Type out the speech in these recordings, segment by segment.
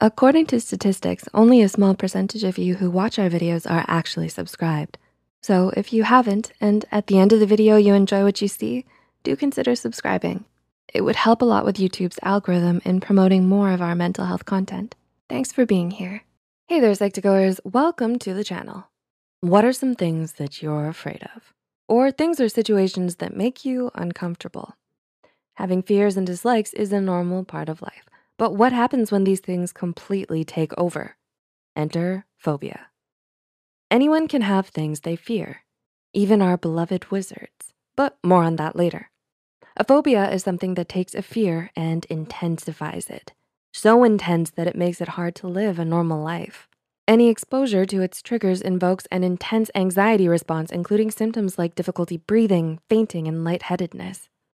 According to statistics, only a small percentage of you who watch our videos are actually subscribed. So if you haven't, and at the end of the video you enjoy what you see, do consider subscribing. It would help a lot with YouTube's algorithm in promoting more of our mental health content. Thanks for being here. Hey there, Psych2Goers, welcome to the channel. What are some things that you're afraid of? Or things or situations that make you uncomfortable? Having fears and dislikes is a normal part of life. But what happens when these things completely take over? Enter phobia. Anyone can have things they fear, even our beloved wizards, but more on that later. A phobia is something that takes a fear and intensifies it. So intense that it makes it hard to live a normal life. Any exposure to its triggers invokes an intense anxiety response, including symptoms like difficulty breathing, fainting, and lightheadedness.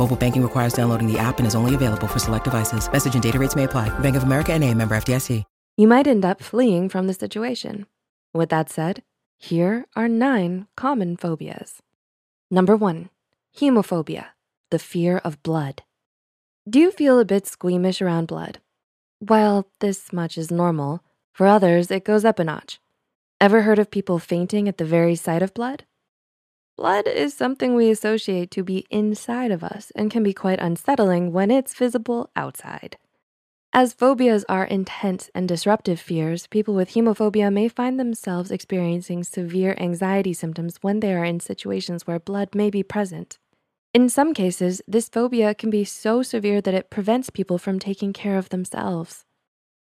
Mobile banking requires downloading the app and is only available for select devices. Message and data rates may apply. Bank of America and a member FDIC. You might end up fleeing from the situation. With that said, here are nine common phobias. Number one, hemophobia, the fear of blood. Do you feel a bit squeamish around blood? While this much is normal, for others, it goes up a notch. Ever heard of people fainting at the very sight of blood? Blood is something we associate to be inside of us and can be quite unsettling when it's visible outside. As phobias are intense and disruptive fears, people with hemophobia may find themselves experiencing severe anxiety symptoms when they are in situations where blood may be present. In some cases, this phobia can be so severe that it prevents people from taking care of themselves.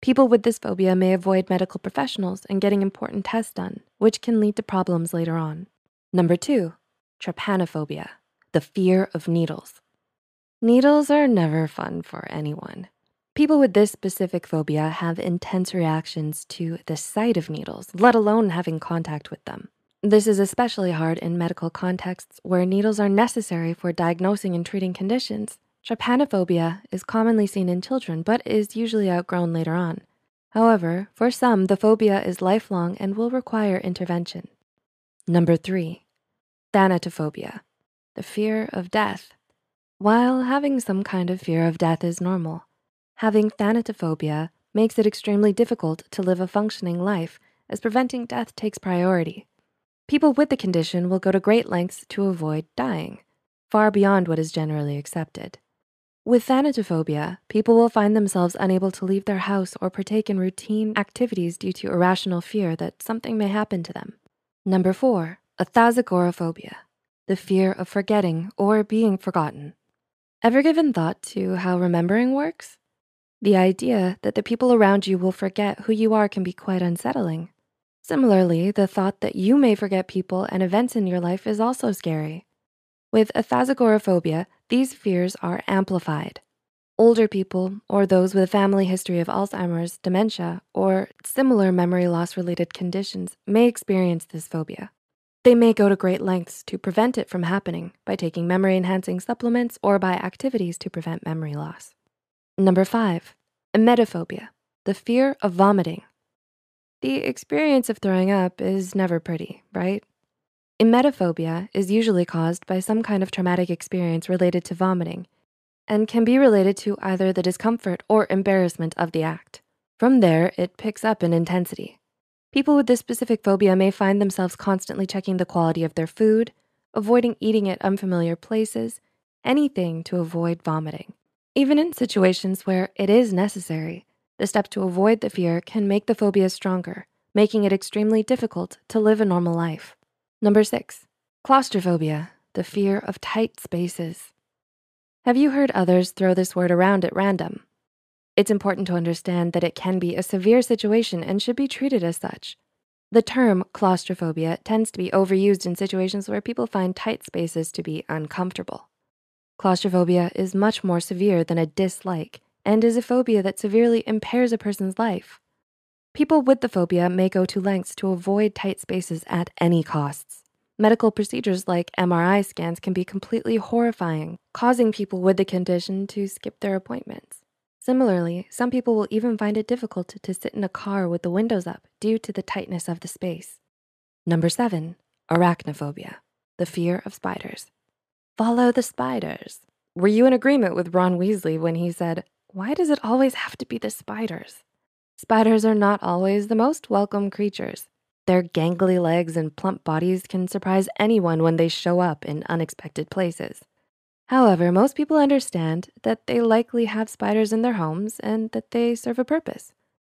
People with this phobia may avoid medical professionals and getting important tests done, which can lead to problems later on. Number two, trypanophobia, the fear of needles. Needles are never fun for anyone. People with this specific phobia have intense reactions to the sight of needles, let alone having contact with them. This is especially hard in medical contexts where needles are necessary for diagnosing and treating conditions. Trypanophobia is commonly seen in children, but is usually outgrown later on. However, for some, the phobia is lifelong and will require intervention. Number three, thanatophobia, the fear of death. While having some kind of fear of death is normal, Having thanatophobia makes it extremely difficult to live a functioning life as preventing death takes priority. People with the condition will go to great lengths to avoid dying, far beyond what is generally accepted. With thanatophobia, people will find themselves unable to leave their house or partake in routine activities due to irrational fear that something may happen to them. Number four, athazagoraphobia, the fear of forgetting or being forgotten. Ever given thought to how remembering works? The idea that the people around you will forget who you are can be quite unsettling. Similarly, the thought that you may forget people and events in your life is also scary. With athazagoraphobia, these fears are amplified. Older people or those with a family history of Alzheimer's, dementia, or similar memory loss related conditions may experience this phobia. They may go to great lengths to prevent it from happening by taking memory enhancing supplements or by activities to prevent memory loss. Number five, emetophobia, the fear of vomiting. The experience of throwing up is never pretty, right? Emetophobia is usually caused by some kind of traumatic experience related to vomiting and can be related to either the discomfort or embarrassment of the act. From there, it picks up in intensity. People with this specific phobia may find themselves constantly checking the quality of their food, avoiding eating at unfamiliar places, anything to avoid vomiting. Even in situations where it is necessary, the steps to avoid the fear can make the phobia stronger, making it extremely difficult to live a normal life. Number six, claustrophobia, the fear of tight spaces. Have you heard others throw this word around at random? It's important to understand that it can be a severe situation and should be treated as such. The term claustrophobia tends to be overused in situations where people find tight spaces to be uncomfortable. Claustrophobia is much more severe than a dislike and is a phobia that severely impairs a person's life. People with the phobia may go to lengths to avoid tight spaces at any costs. Medical procedures like MRI scans can be completely horrifying, causing people with the condition to skip their appointments. Similarly, some people will even find it difficult to sit in a car with the windows up due to the tightness of the space. Number seven, arachnophobia, the fear of spiders. Follow the spiders. Were you in agreement with Ron Weasley when he said, why does it always have to be the spiders? Spiders are not always the most welcome creatures. Their gangly legs and plump bodies can surprise anyone when they show up in unexpected places. However, most people understand that they likely have spiders in their homes and that they serve a purpose.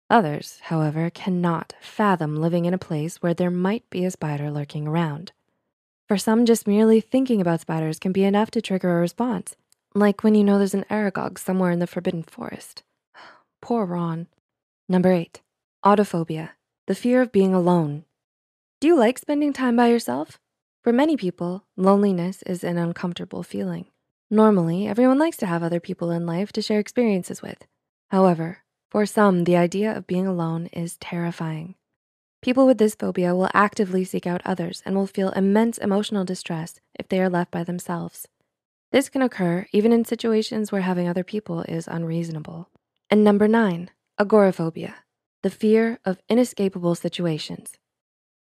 Others, however, cannot fathom living in a place where there might be a spider lurking around. For some, just merely thinking about spiders can be enough to trigger a response, like when you know there's an Aragog somewhere in the Forbidden Forest. Poor Ron. Number eight, autophobia, the fear of being alone. Do you like spending time by yourself? For many people, loneliness is an uncomfortable feeling. Normally, everyone likes to have other people in life to share experiences with. However, for some, the idea of being alone is terrifying. People with this phobia will actively seek out others and will feel immense emotional distress if they are left by themselves. This can occur even in situations where having other people is unreasonable. And number nine, agoraphobia, the fear of inescapable situations.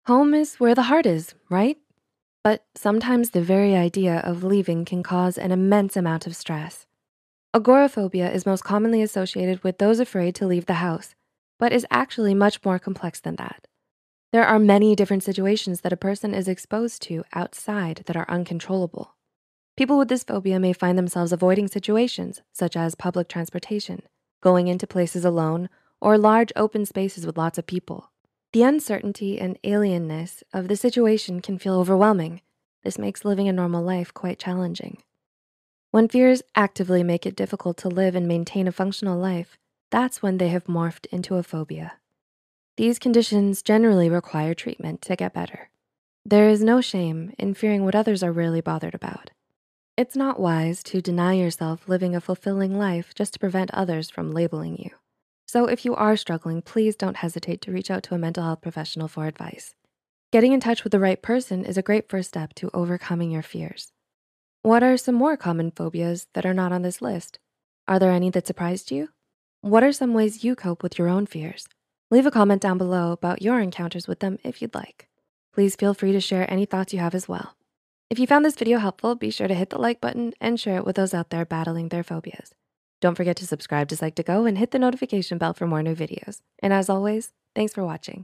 Home is where the heart is, right? But sometimes the very idea of leaving can cause an immense amount of stress. Agoraphobia is most commonly associated with those afraid to leave the house, but is actually much more complex than that. There are many different situations that a person is exposed to outside that are uncontrollable. People with this phobia may find themselves avoiding situations such as public transportation, going into places alone, or large open spaces with lots of people. The uncertainty and alienness of the situation can feel overwhelming. This makes living a normal life quite challenging. When fears actively make it difficult to live and maintain a functional life, that's when they have morphed into a phobia. These conditions generally require treatment to get better. There is no shame in fearing what others are really bothered about. It's not wise to deny yourself living a fulfilling life just to prevent others from labeling you. So if you are struggling, please don't hesitate to reach out to a mental health professional for advice. Getting in touch with the right person is a great first step to overcoming your fears. What are some more common phobias that are not on this list? Are there any that surprised you? What are some ways you cope with your own fears? Leave a comment down below about your encounters with them if you'd like. Please feel free to share any thoughts you have as well. If you found this video helpful, be sure to hit the like button and share it with those out there battling their phobias. Don't forget to subscribe to Psych2Go and hit the notification bell for more new videos. And as always, thanks for watching.